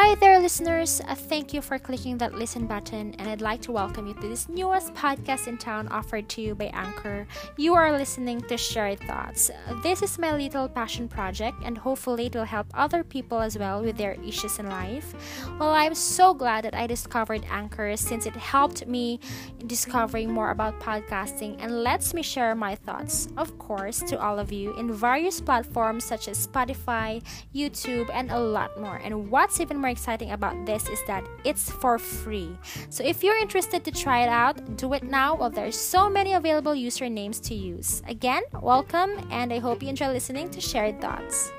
Hi there, listeners. Uh, thank you for clicking that listen button, and I'd like to welcome you to this newest podcast in town offered to you by Anchor. You are listening to Shared Thoughts. This is my little passion project, and hopefully, it will help other people as well with their issues in life. Well, I'm so glad that I discovered Anchor since it helped me discovering more about podcasting and lets me share my thoughts, of course, to all of you in various platforms such as Spotify, YouTube, and a lot more. And what's even more exciting about this is that it's for free. So if you're interested to try it out, do it now while there's so many available usernames to use. Again, welcome and I hope you enjoy listening to Shared Thoughts.